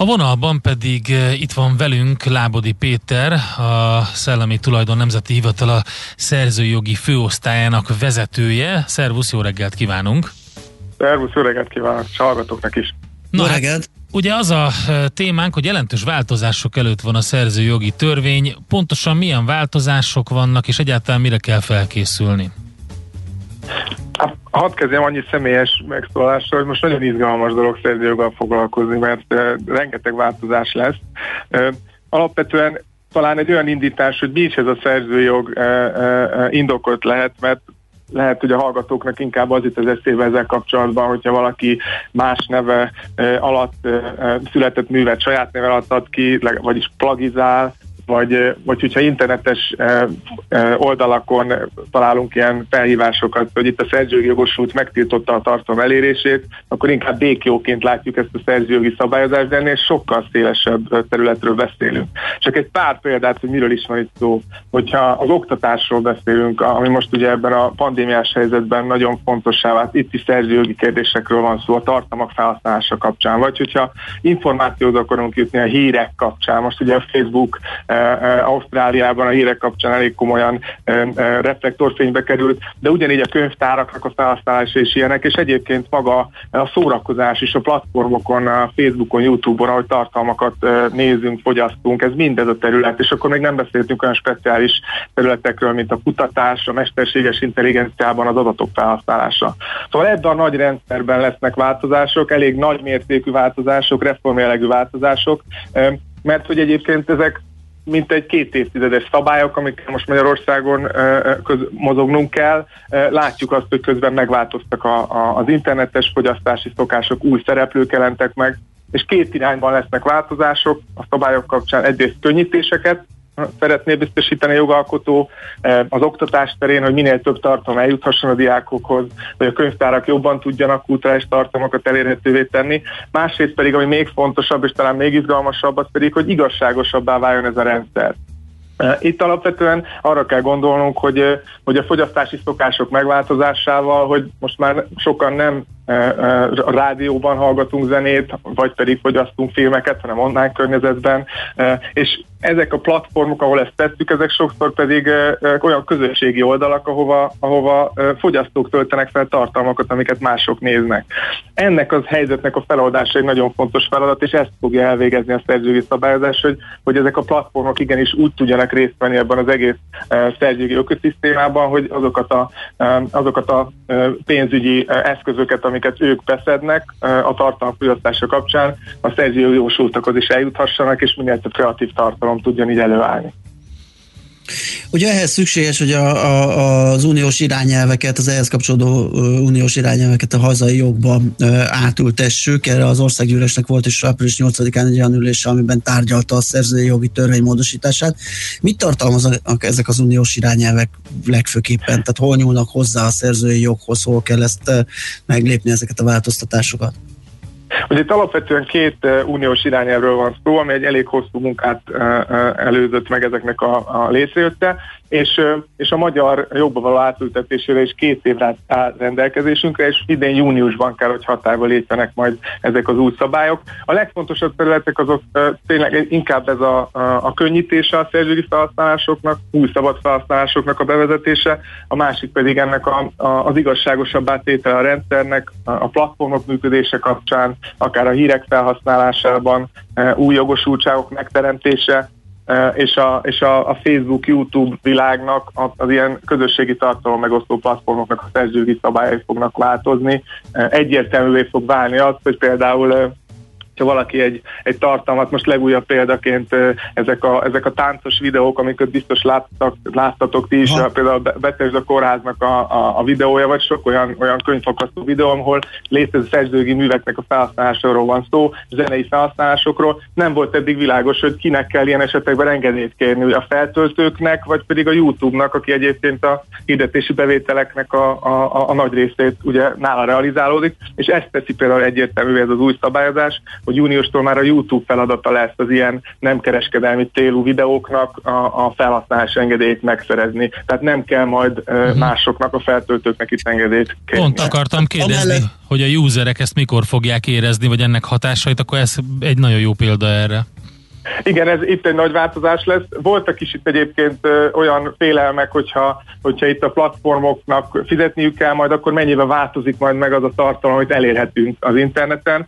A vonalban pedig eh, itt van velünk Lábodi Péter, a Szellemi Tulajdon Nemzeti Hivatala szerzőjogi főosztályának vezetője. Szervusz, jó reggelt kívánunk! Szervusz, jó reggelt kívánok, és hallgatóknak is! Na, hát, ugye az a eh, témánk, hogy jelentős változások előtt van a szerzőjogi törvény. Pontosan milyen változások vannak, és egyáltalán mire kell felkészülni? Hát, hadd kezdjem annyi személyes megszólással, hogy most nagyon izgalmas dolog szerzőjoggal foglalkozni, mert rengeteg változás lesz. Alapvetően talán egy olyan indítás, hogy mi is ez a szerzőjog uh, indokolt lehet, mert lehet, hogy a hallgatóknak inkább az itt az eszébe ezzel kapcsolatban, hogyha valaki más neve alatt született művet saját neve alatt ad ki, vagyis plagizál, vagy, vagy hogyha internetes oldalakon találunk ilyen felhívásokat, hogy itt a szerzőjogi jogosult megtiltotta a tartalom elérését, akkor inkább békjóként látjuk ezt a szerzőjogi szabályozást, de ennél sokkal szélesebb területről beszélünk. Csak egy pár példát, hogy miről is van itt szó. Hogyha az oktatásról beszélünk, ami most ugye ebben a pandémiás helyzetben nagyon fontossá vált, itt is szerzőjogi kérdésekről van szó, a tartalmak felhasználása kapcsán, vagy hogyha információt akarunk jutni a hírek kapcsán, most ugye a Facebook Ausztráliában a hírek kapcsán elég komolyan reflektorfénybe került, de ugyanígy a könyvtáraknak a felhasználása is ilyenek, és egyébként maga a szórakozás is a platformokon, a Facebookon, Youtube-on, ahogy tartalmakat nézünk, fogyasztunk, ez mindez a terület, és akkor még nem beszéltünk olyan speciális területekről, mint a kutatás, a mesterséges intelligenciában az adatok felhasználása. Szóval ebben a nagy rendszerben lesznek változások, elég nagy mértékű változások, reformjellegű változások, mert hogy egyébként ezek mint egy két évtizedes szabályok, amikkel most Magyarországon köz, mozognunk kell. Látjuk azt, hogy közben megváltoztak a, a, az internetes fogyasztási szokások, új szereplők jelentek meg, és két irányban lesznek változások a szabályok kapcsán. Egyrészt könnyítéseket, szeretné biztosítani a jogalkotó eh, az oktatás terén, hogy minél több tartalom eljuthasson a diákokhoz, hogy a könyvtárak jobban tudjanak kulturális tartalmakat elérhetővé tenni. Másrészt pedig, ami még fontosabb, és talán még izgalmasabb, az pedig, hogy igazságosabbá váljon ez a rendszer. Eh, itt alapvetően arra kell gondolnunk, hogy, eh, hogy a fogyasztási szokások megváltozásával, hogy most már sokan nem a rádióban hallgatunk zenét, vagy pedig fogyasztunk filmeket, hanem online környezetben, és ezek a platformok, ahol ezt tettük, ezek sokszor pedig olyan közösségi oldalak, ahova, ahova fogyasztók töltenek fel tartalmakat, amiket mások néznek. Ennek az helyzetnek a feloldása egy nagyon fontos feladat, és ezt fogja elvégezni a szerzői szabályozás, hogy, hogy ezek a platformok igenis úgy tudjanak részt venni ebben az egész szerzői ökoszisztémában, hogy azokat a, azokat a pénzügyi eszközöket, amik amiket ők beszednek a tartalomfogyasztása kapcsán, a szerzői jósultakhoz is eljuthassanak, és minél több kreatív tartalom tudjon így előállni. Ugye ehhez szükséges, hogy a, a, az uniós irányelveket, az ehhez kapcsolódó uniós irányelveket a hazai jogba átültessük. Erre az országgyűlésnek volt is április 8-án egy olyan ülése, amiben tárgyalta a szerzői jogi törvény módosítását. Mit tartalmaznak ezek az uniós irányelvek legfőképpen? Tehát hol nyúlnak hozzá a szerzői joghoz, hol kell ezt meglépni ezeket a változtatásokat? Ugye itt alapvetően két uh, uniós irányelvről van szó, ami egy elég hosszú munkát uh, uh, előzött meg ezeknek a, a létrejötte. És, és a magyar jobba való átültetésére is két évre áll rendelkezésünkre, és idén júniusban kell, hogy hatályba lépjenek majd ezek az új szabályok. A legfontosabb területek azok tényleg inkább ez a, a könnyítése a szerzői felhasználásoknak, új szabad felhasználásoknak a bevezetése, a másik pedig ennek a, a, az igazságosabb átétele a rendszernek, a platformok működése kapcsán, akár a hírek felhasználásában, új jogosultságok megteremtése, és a, és a, a Facebook, YouTube világnak az, az ilyen közösségi tartalom megosztó platformoknak a szerzőgi szabályai fognak változni. Egyértelművé fog válni az, hogy például ha valaki egy, egy tartalmat, most legújabb példaként ezek a, ezek a táncos videók, amiket biztos láttak, láttatok ti is, ha. például a a Kórháznak a, a, a videója, vagy sok olyan, olyan könyvfakasztó videó, ahol létező szerzőgi műveknek a felhasználásról van szó, zenei felhasználásokról. Nem volt eddig világos, hogy kinek kell ilyen esetekben engedélyt kérni, a feltöltőknek, vagy pedig a YouTube-nak, aki egyébként a hirdetési bevételeknek a, a, a, a nagy részét ugye nála realizálódik, és ezt teszi például egyértelmű ez az új szabályozás, hogy júniustól már a YouTube feladata lesz az ilyen nem kereskedelmi célú videóknak a, a felhasználás engedélyét megszerezni. Tehát nem kell majd uh-huh. másoknak, a feltöltőknek itt engedélyt kérni. Pont akartam kérdezni, hogy a userek ezt mikor fogják érezni, vagy ennek hatásait, akkor ez egy nagyon jó példa erre. Igen, ez itt egy nagy változás lesz. Voltak is itt egyébként ö, olyan félelmek, hogyha, hogyha itt a platformoknak fizetniük kell, majd akkor mennyivel változik majd meg az a tartalom, amit elérhetünk az interneten.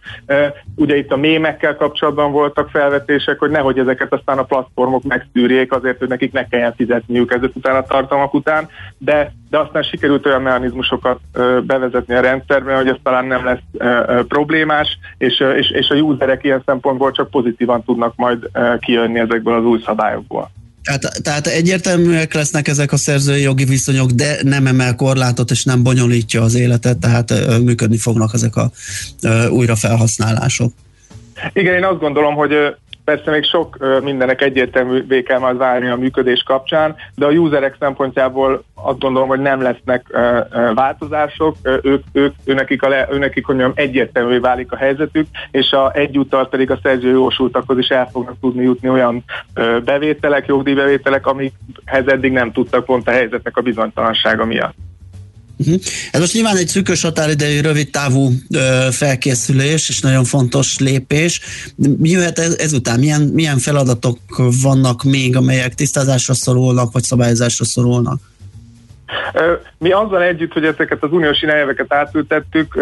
Ugye itt a mémekkel kapcsolatban voltak felvetések, hogy nehogy ezeket aztán a platformok megszűrjék azért, hogy nekik ne kelljen fizetniük ezek után a tartalmak után, de de aztán sikerült olyan mechanizmusokat bevezetni a rendszerbe, hogy ez talán nem lesz problémás, és, és, és a userek ilyen szempontból csak pozitívan tudnak majd kijönni ezekből az új szabályokból. Tehát, tehát egyértelműek lesznek ezek a szerzői jogi viszonyok, de nem emel korlátot és nem bonyolítja az életet, tehát működni fognak ezek a újrafelhasználások. Igen, én azt gondolom, hogy Persze még sok mindenek egyértelművé kell majd válni a működés kapcsán, de a userek szempontjából azt gondolom, hogy nem lesznek változások, ők, ők, őnekik, a le, őnekik hogy mondjam, egyértelművé válik a helyzetük, és a egyúttal pedig a szerzőjósultakhoz is el fognak tudni jutni olyan bevételek, jogdíjbevételek, amikhez eddig nem tudtak pont a helyzetnek a bizonytalansága miatt. Uh-huh. Ez most nyilván egy szűkös határidejű, rövid távú ö, felkészülés, és nagyon fontos lépés. Mi jöhet ez, ezután? Milyen, milyen feladatok vannak még, amelyek tisztázásra szorulnak, vagy szabályozásra szorulnak? Mi azzal együtt, hogy ezeket az uniós irányelveket átültettük,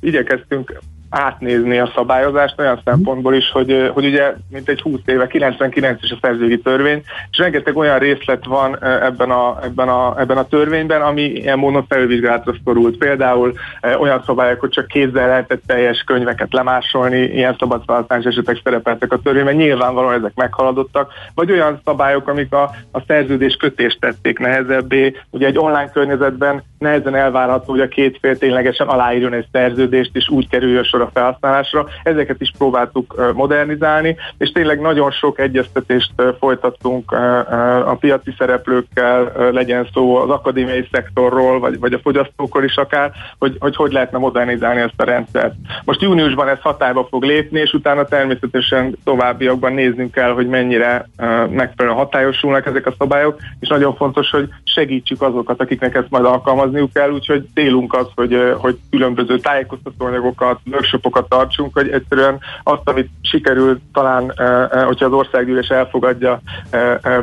igyekeztünk átnézni a szabályozást olyan szempontból is, hogy, hogy ugye mint egy 20 éve, 99 is a szerzőgi törvény, és rengeteg olyan részlet van ebben a, ebben a, ebben a törvényben, ami ilyen módon felvizsgálatra szorult. Például olyan szabályok, hogy csak kézzel lehetett teljes könyveket lemásolni, ilyen szabadfelhasználás esetek szerepeltek a törvényben, nyilvánvalóan ezek meghaladottak, vagy olyan szabályok, amik a, a szerződés kötést tették nehezebbé. Ugye egy online környezetben nehezen elvárható, hogy a két fél ténylegesen aláírjon egy szerződést, és úgy kerüljön sor a felhasználásra. Ezeket is próbáltuk modernizálni, és tényleg nagyon sok egyeztetést folytattunk a piaci szereplőkkel, legyen szó az akadémiai szektorról, vagy, vagy a fogyasztókról is akár, hogy, hogy hogy lehetne modernizálni ezt a rendszert. Most júniusban ez hatályba fog lépni, és utána természetesen továbbiakban néznünk kell, hogy mennyire megfelelően hatályosulnak ezek a szabályok, és nagyon fontos, hogy segítsük azokat, akiknek ezt majd alkalmazniuk kell, úgyhogy célunk az, hogy, hogy különböző tájékoztatóanyagokat, workshopokat tartsunk, hogy egyszerűen azt, amit sikerül talán, hogyha az országgyűlés elfogadja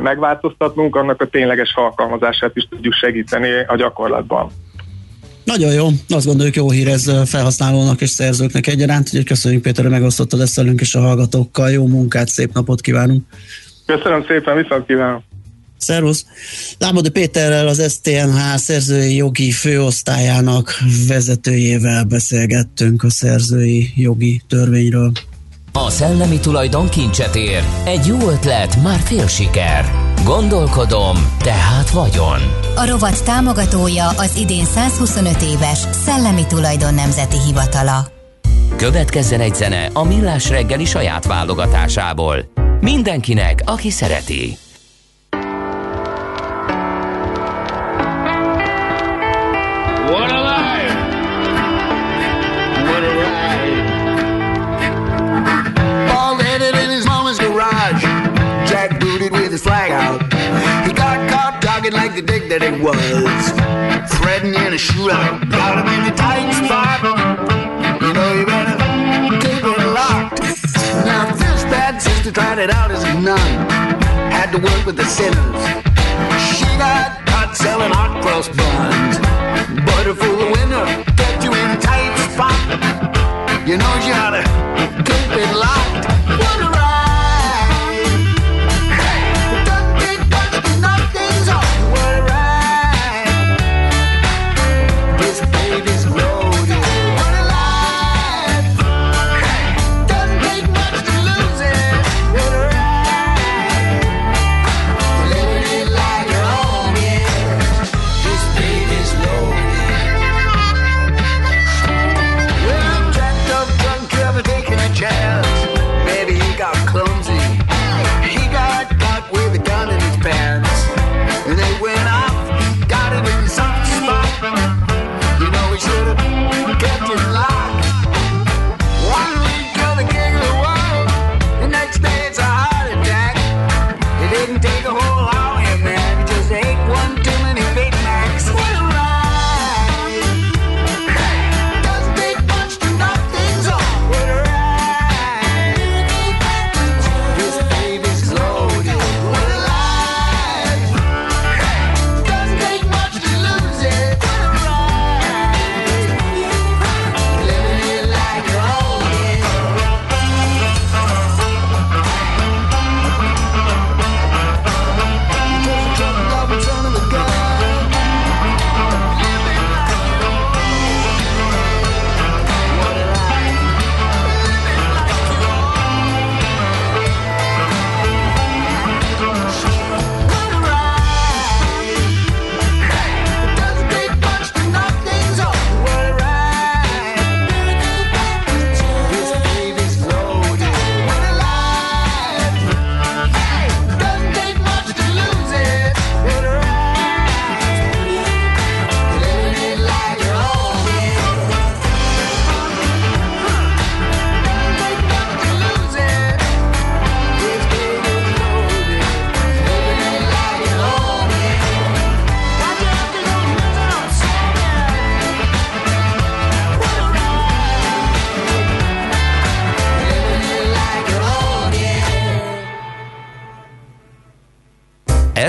megváltoztatnunk, annak a tényleges alkalmazását is tudjuk segíteni a gyakorlatban. Nagyon jó, azt gondoljuk jó hír ez felhasználónak és szerzőknek egyaránt, úgyhogy köszönjük Péter, hogy megosztottad ezt velünk és a hallgatókkal. Jó munkát, szép napot kívánunk! Köszönöm szépen, viszont kívánok! Szervusz! Lámodi Péterrel az STNH szerzői jogi főosztályának vezetőjével beszélgettünk a szerzői jogi törvényről. A szellemi tulajdon kincset ér. Egy jó ötlet, már fél siker. Gondolkodom, tehát vagyon. A rovat támogatója az idén 125 éves Szellemi Tulajdon Nemzeti Hivatala. Következzen egy zene a Millás reggeli saját válogatásából. Mindenkinek, aki szereti. Could dig that it was. Threading in a shootout, got him in a tight spot. You know you better keep it locked. Now this bad sister tried it out as a nun. Had to work with the sinners. She got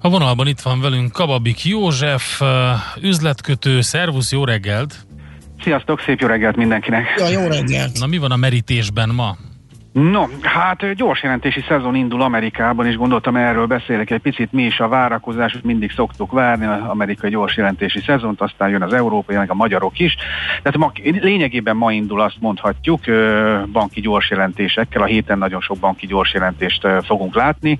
A vonalban itt van velünk Kababik József, üzletkötő, szervusz, jó reggelt! Sziasztok, szép jó reggelt mindenkinek! Ja, jó reggelt! Na mi van a merítésben ma? No, hát gyors jelentési szezon indul Amerikában, és gondoltam erről beszélek egy picit. Mi is a várakozás, mindig szoktuk várni az amerikai gyors jelentési szezont, aztán jön az európai, meg a magyarok is. Tehát ma, lényegében ma indul, azt mondhatjuk, banki gyors jelentésekkel. A héten nagyon sok banki gyors jelentést fogunk látni.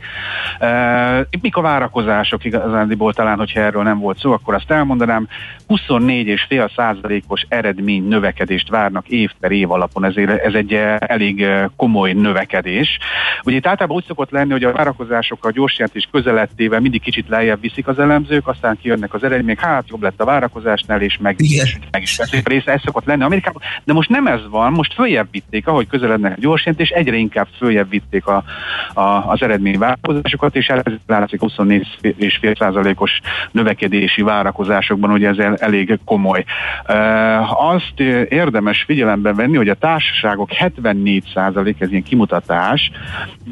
Mik a várakozások igazándiból talán, hogyha erről nem volt szó, akkor azt elmondanám. 24,5 százalékos eredmény növekedést várnak év per év alapon, ezért ez egy elég eh, komoly növekedés. Ugye itt általában úgy szokott lenni, hogy a várakozások a gyors jelentés közelettével mindig kicsit lejjebb viszik az elemzők, aztán kijönnek az eredmények, hát jobb lett a várakozásnál, és meg, és meg is veszik részt, ez szokott lenni Amerikában. De most nem ez van, most följebb vitték, ahogy közelednek a gyors jelentés, egyre inkább följebb vitték a, a, az eredmény várakozásokat, és ez látszik 24,5%-os növekedési várakozásokban, ugye ez el, elég komoly. Uh, azt érdemes figyelembe venni, hogy a társaságok 74% ez ilyen kimutatás,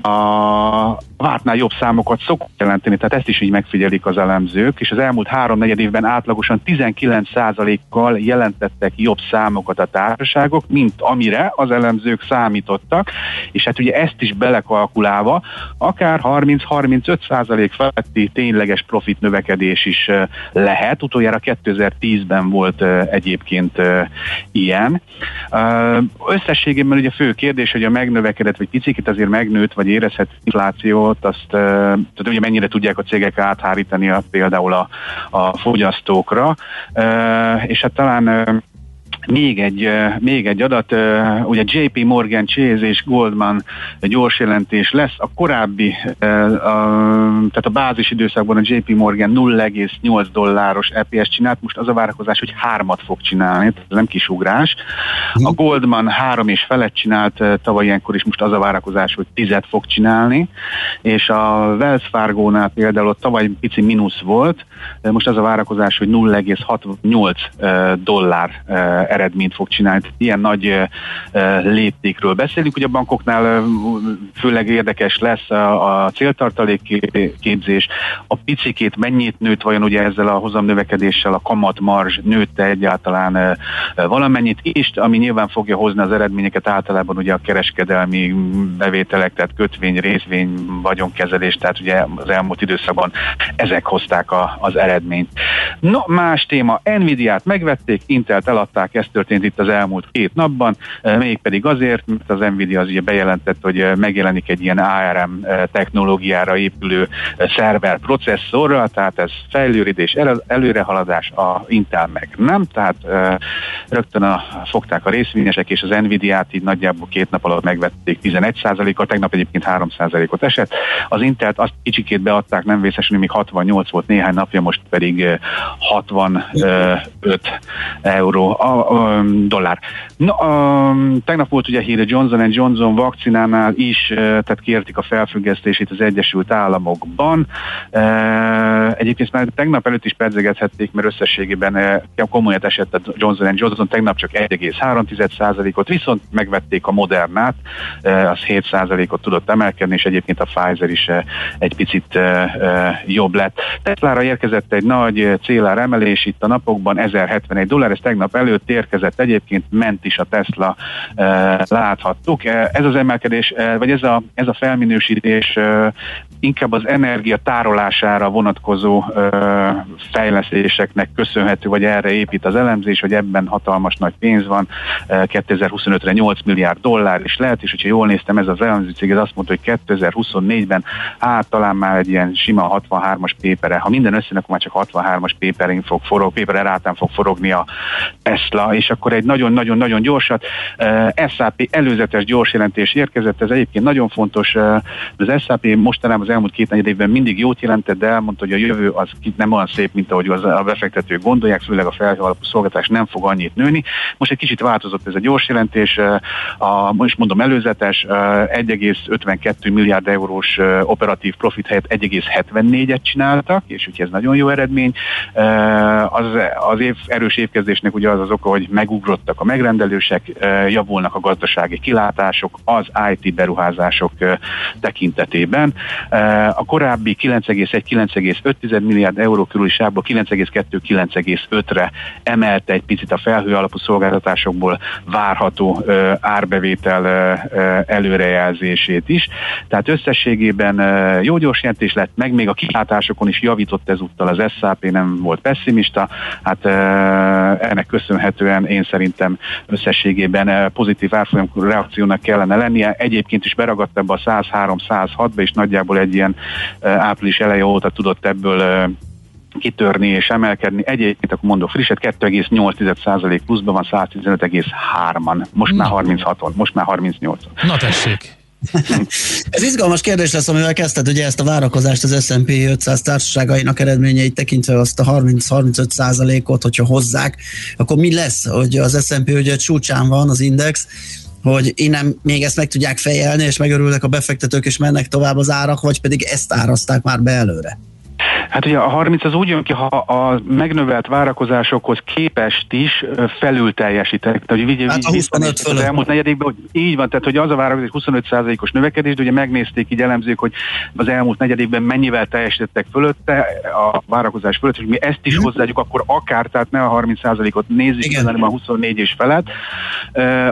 a vártnál jobb számokat szokott jelenteni, tehát ezt is így megfigyelik az elemzők, és az elmúlt három negyed évben átlagosan 19%-kal jelentettek jobb számokat a társaságok, mint amire az elemzők számítottak, és hát ugye ezt is belekalkulálva, akár 30-35% feletti tényleges profit növekedés is eh, lehet. Utoljára 2010-ben volt egyébként ilyen. Összességében ugye fő kérdés, hogy a megnövekedett, vagy picit azért megnőtt, vagy érezhet infláció elhangzott, azt tehát ugye mennyire tudják a cégek áthárítani a, például a, a fogyasztókra, és hát talán még egy, még egy adat, ugye JP Morgan, Chase és Goldman gyors jelentés lesz. A korábbi, a, tehát a bázis időszakban a JP Morgan 0,8 dolláros EPS csinált, most az a várakozás, hogy hármat fog csinálni, ez nem kisugrás. A Goldman három és felett csinált tavaly ilyenkor is, most az a várakozás, hogy tizet fog csinálni, és a Wells Fargo-nál például ott tavaly pici mínusz volt, most az a várakozás, hogy 0,68 dollár eredményt fog csinálni. Ilyen nagy léptékről beszélünk. Ugye a bankoknál főleg érdekes lesz a, a céltartalék képzés, a picikét mennyit nőtt vajon ugye ezzel a hozamnövekedéssel, a kamat marzs nőtte egyáltalán valamennyit, és ami nyilván fogja hozni az eredményeket általában ugye a kereskedelmi bevételek, tehát kötvény, részvény, vagyonkezelés, tehát ugye az elmúlt időszakban ezek hozták a, az eredményt. No, más téma, Nvidia-t megvették, Intelt eladták, ez történt itt az elmúlt két napban, eh, mégpedig azért, mert az Nvidia az ugye bejelentett, hogy eh, megjelenik egy ilyen ARM eh, technológiára épülő szerver processzorral, tehát ez fejlődés, előrehaladás, a Intel meg nem, tehát rögtön a, fogták a részvényesek, és az Nvidia-t így nagyjából két nap alatt megvették 11%-kal, tegnap egyébként 3%-ot esett. Az Intelt azt kicsikét beadták, nem vészesen, még 68 volt néhány napja, most pedig 65 euró. A, dollár. Na, um, tegnap volt ugye hír a Johnson Johnson vakcinánál is, tehát kértik a felfüggesztését az Egyesült Államokban. Egyébként már tegnap előtt is pedzegethették, mert összességében komolyat esett a Johnson Johnson, tegnap csak 1,3%-ot, viszont megvették a Modernát, az 7%-ot tudott emelkedni, és egyébként a Pfizer is egy picit jobb lett. Teslára érkezett egy nagy célár emelés itt a napokban, 1071 dollár, ez tegnap előtt érkezett egyébként ment is a Tesla, e, láthattuk. E, ez az emelkedés, e, vagy ez a, ez a felminősítés inkább az energia tárolására vonatkozó fejlesztéseknek köszönhető, vagy erre épít az elemzés, hogy ebben hatalmas nagy pénz van, 2025-re 8 milliárd dollár is lehet, és hogyha jól néztem, ez az elemző cég ez azt mondta, hogy 2024-ben hát talán már egy ilyen sima 63-as pépere, ha minden össze, akkor már csak 63-as péperén fog forog, pépere rátán fog forogni a Tesla, és akkor egy nagyon-nagyon-nagyon gyorsat. Uh, SAP előzetes gyors jelentés érkezett, ez egyébként nagyon fontos. Uh, az SAP mostanában az elmúlt két negyed évben mindig jót jelentett, de elmondta, hogy a jövő az nem olyan szép, mint ahogy az a befektetők gondolják, főleg a felhő alapú szolgáltatás nem fog annyit nőni. Most egy kicsit változott ez a gyors jelentés, a, most mondom előzetes, 1,52 milliárd eurós operatív profit helyett 1,74-et csináltak, és úgyhogy ez nagyon jó eredmény. Az, az év erős évkezdésnek ugye az az oka, hogy megugrottak a megrendelősek, javulnak a gazdasági kilátások az IT beruházások tekintetében. A korábbi 9,1-9,5 milliárd euró körüli sávból 9,2-9,5-re emelte egy picit a felhő alapú szolgáltatásokból várható árbevétel előrejelzését is. Tehát összességében jó gyors jelentés lett, meg még a kilátásokon is javított ezúttal az SAP, nem volt pessimista. Hát ennek köszönhetően én szerintem összességében pozitív árfolyam reakciónak kellene lennie. Egyébként is beragadt ebbe a 103-106-ba, és nagyjából egy ilyen április eleje óta tudott ebből kitörni és emelkedni. Egyébként akkor mondok frisset, 2,8% pluszban van 115,3-an. Most már 36-on, most már 38-on. Na tessék! Ez izgalmas kérdés lesz, amivel kezdted ugye ezt a várakozást az S&P 500 társaságainak eredményeit tekintve azt a 30-35 százalékot, hogyha hozzák, akkor mi lesz, hogy az S&P ugye csúcsán van az index, hogy innen még ezt meg tudják fejelni, és megörülnek a befektetők, és mennek tovább az árak, vagy pedig ezt áraszták már be előre? Hát ugye a 30 az úgy jön ki, ha a megnövelt várakozásokhoz képest is felül teljesítek. Tehát, hogy hát a 25 az elmúlt negyedékben, hogy így van, tehát hogy az a várakozás 25%-os növekedés, de ugye megnézték így elemzők, hogy az elmúlt negyedékben mennyivel teljesítettek fölötte, a várakozás fölött, és mi ezt is hozzáadjuk, akkor akár, tehát ne a 30%-ot nézzük, hanem a 24 és felett. Uh,